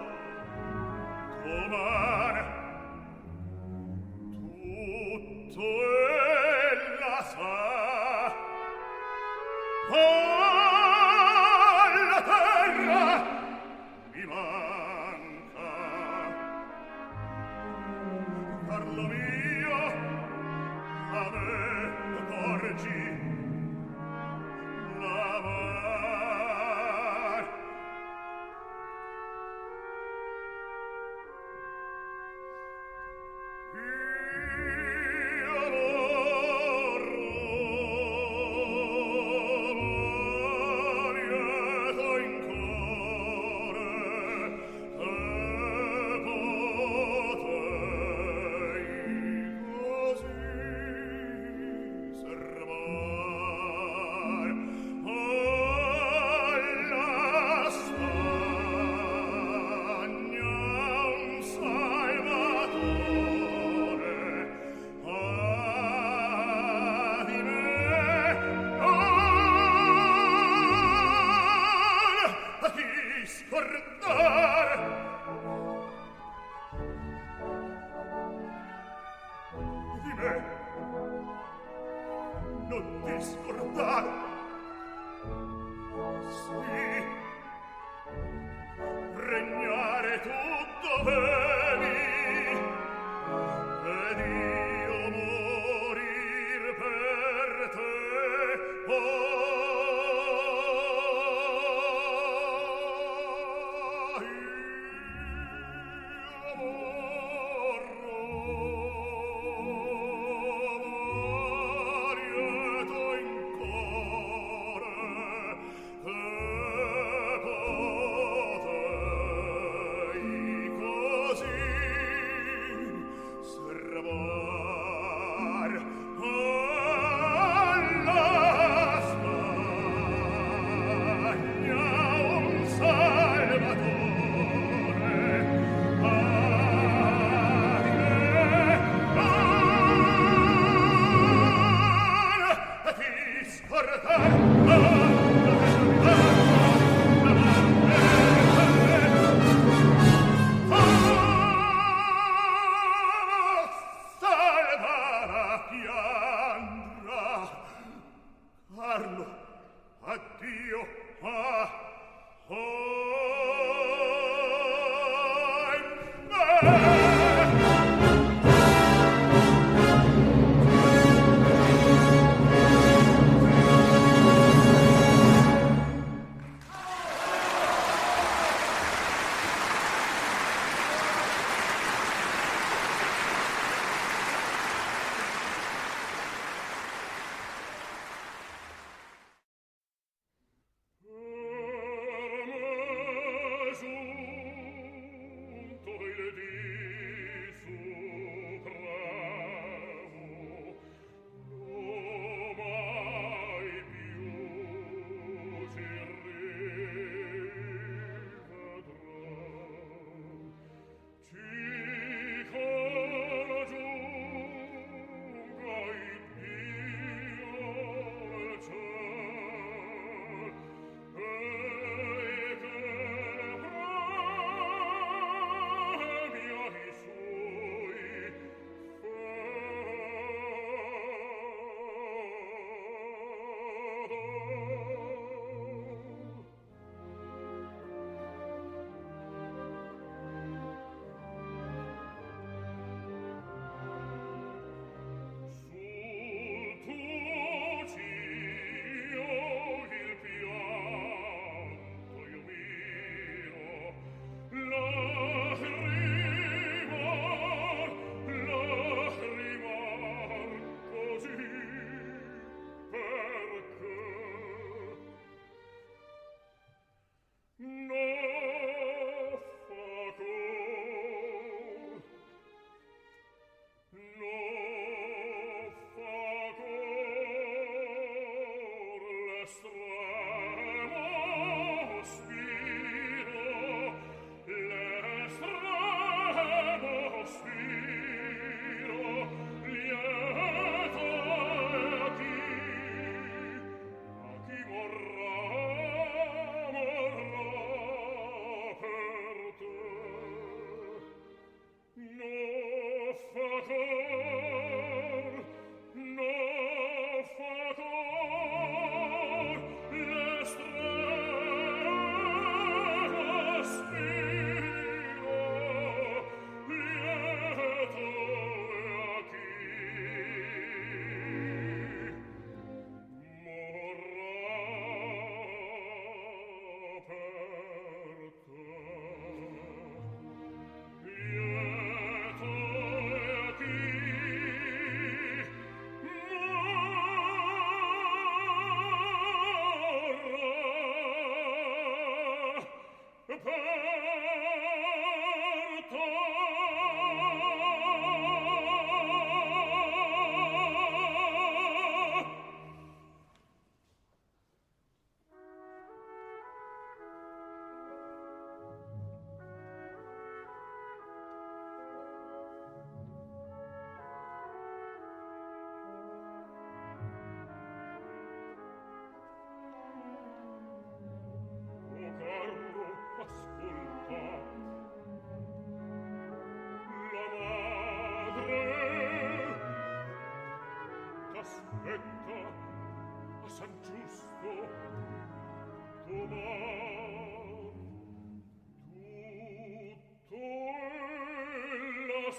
Hey!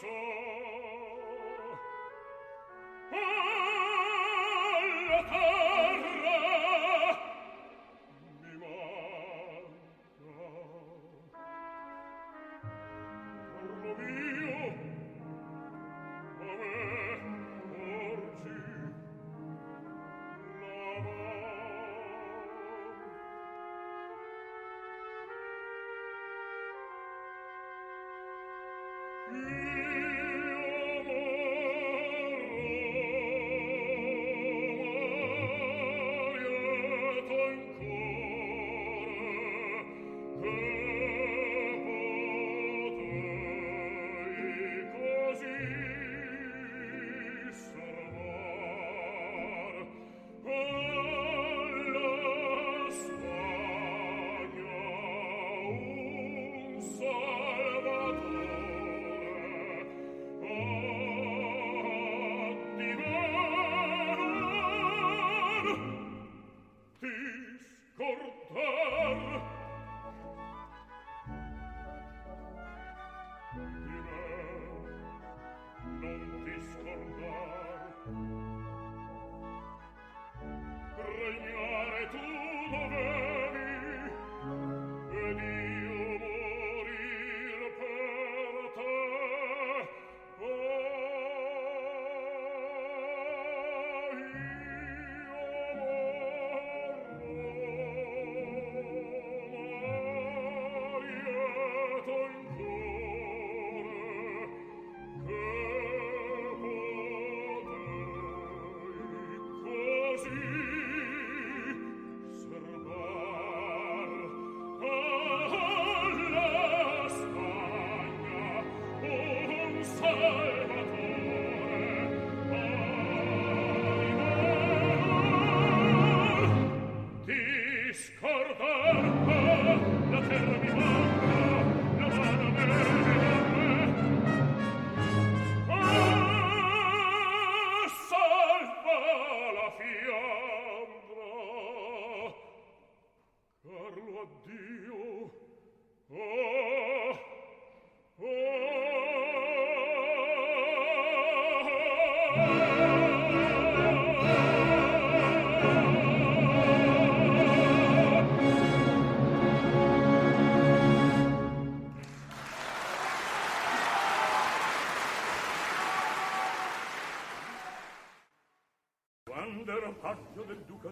so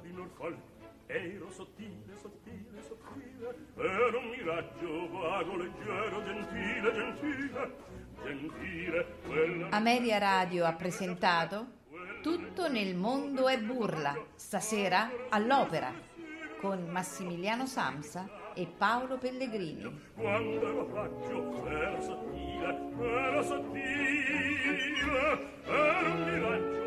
di Norfolk ero sottile, sottile, sottile ero un miraggio vago, leggero, gentile, gentile gentile quella Ameria Radio ha presentato Tutto nel mondo è burla, stasera all'opera, con Massimiliano Samsa e Paolo Pellegrini. quando ero paggio ero sottile ero sottile ero un miraggio